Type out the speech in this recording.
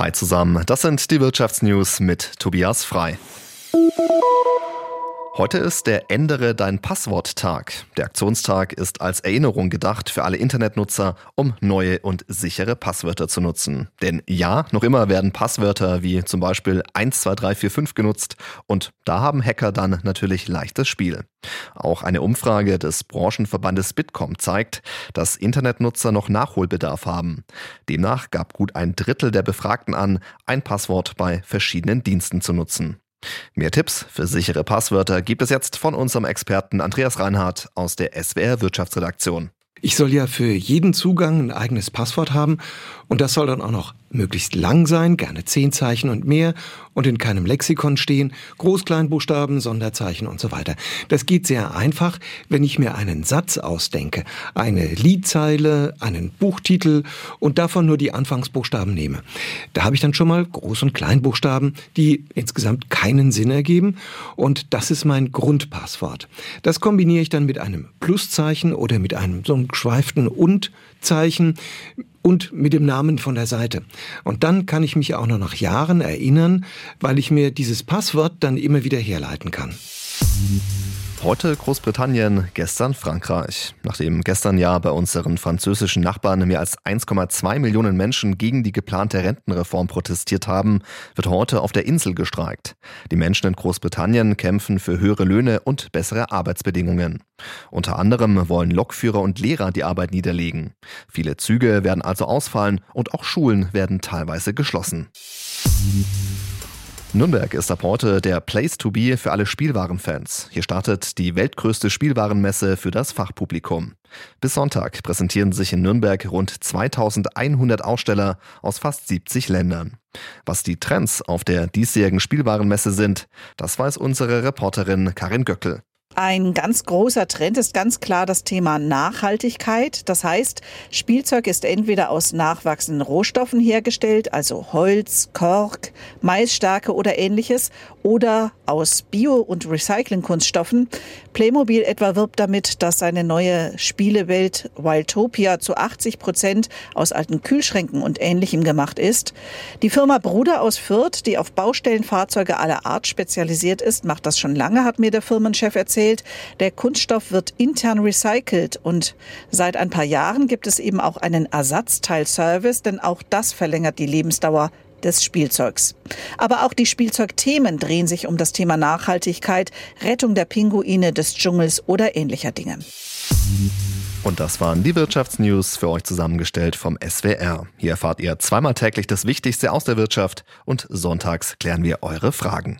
Hi zusammen, das sind die Wirtschaftsnews mit Tobias Frei. Heute ist der Ändere dein Passwort-Tag. Der Aktionstag ist als Erinnerung gedacht für alle Internetnutzer, um neue und sichere Passwörter zu nutzen. Denn ja, noch immer werden Passwörter wie zum Beispiel 12345 genutzt und da haben Hacker dann natürlich leichtes Spiel. Auch eine Umfrage des Branchenverbandes Bitkom zeigt, dass Internetnutzer noch Nachholbedarf haben. Demnach gab gut ein Drittel der Befragten an, ein Passwort bei verschiedenen Diensten zu nutzen. Mehr Tipps für sichere Passwörter gibt es jetzt von unserem Experten Andreas Reinhardt aus der SWR Wirtschaftsredaktion. Ich soll ja für jeden Zugang ein eigenes Passwort haben und das soll dann auch noch möglichst lang sein, gerne zehn Zeichen und mehr und in keinem Lexikon stehen, Groß-Kleinbuchstaben, Sonderzeichen und so weiter. Das geht sehr einfach, wenn ich mir einen Satz ausdenke, eine Liedzeile, einen Buchtitel und davon nur die Anfangsbuchstaben nehme. Da habe ich dann schon mal Groß- und Kleinbuchstaben, die insgesamt keinen Sinn ergeben und das ist mein Grundpasswort. Das kombiniere ich dann mit einem Pluszeichen oder mit einem so einem geschweiften Und-Zeichen und mit dem Namen von der Seite. Und dann kann ich mich auch noch nach Jahren erinnern, weil ich mir dieses Passwort dann immer wieder herleiten kann. Heute Großbritannien, gestern Frankreich. Nachdem gestern ja bei unseren französischen Nachbarn mehr als 1,2 Millionen Menschen gegen die geplante Rentenreform protestiert haben, wird heute auf der Insel gestreikt. Die Menschen in Großbritannien kämpfen für höhere Löhne und bessere Arbeitsbedingungen. Unter anderem wollen Lokführer und Lehrer die Arbeit niederlegen. Viele Züge werden also ausfallen und auch Schulen werden teilweise geschlossen. Nürnberg ist ab heute der Place to be für alle Spielwarenfans. Hier startet die weltgrößte Spielwarenmesse für das Fachpublikum. Bis Sonntag präsentieren sich in Nürnberg rund 2100 Aussteller aus fast 70 Ländern. Was die Trends auf der diesjährigen Spielwarenmesse sind, das weiß unsere Reporterin Karin Göckel. Ein ganz großer Trend ist ganz klar das Thema Nachhaltigkeit. Das heißt, Spielzeug ist entweder aus nachwachsenden Rohstoffen hergestellt, also Holz, Kork, Maisstärke oder ähnliches, oder aus Bio- und Recyclingkunststoffen. Playmobil etwa wirbt damit, dass seine neue Spielewelt Wildtopia zu 80 Prozent aus alten Kühlschränken und Ähnlichem gemacht ist. Die Firma Bruder aus Fürth, die auf Baustellenfahrzeuge aller Art spezialisiert ist, macht das schon lange, hat mir der Firmenchef erzählt. Der Kunststoff wird intern recycelt und seit ein paar Jahren gibt es eben auch einen Ersatzteilservice, denn auch das verlängert die Lebensdauer des Spielzeugs. Aber auch die Spielzeugthemen drehen sich um das Thema Nachhaltigkeit, Rettung der Pinguine des Dschungels oder ähnlicher Dinge. Und das waren die Wirtschaftsnews für euch zusammengestellt vom SWR. Hier erfahrt ihr zweimal täglich das Wichtigste aus der Wirtschaft und sonntags klären wir eure Fragen.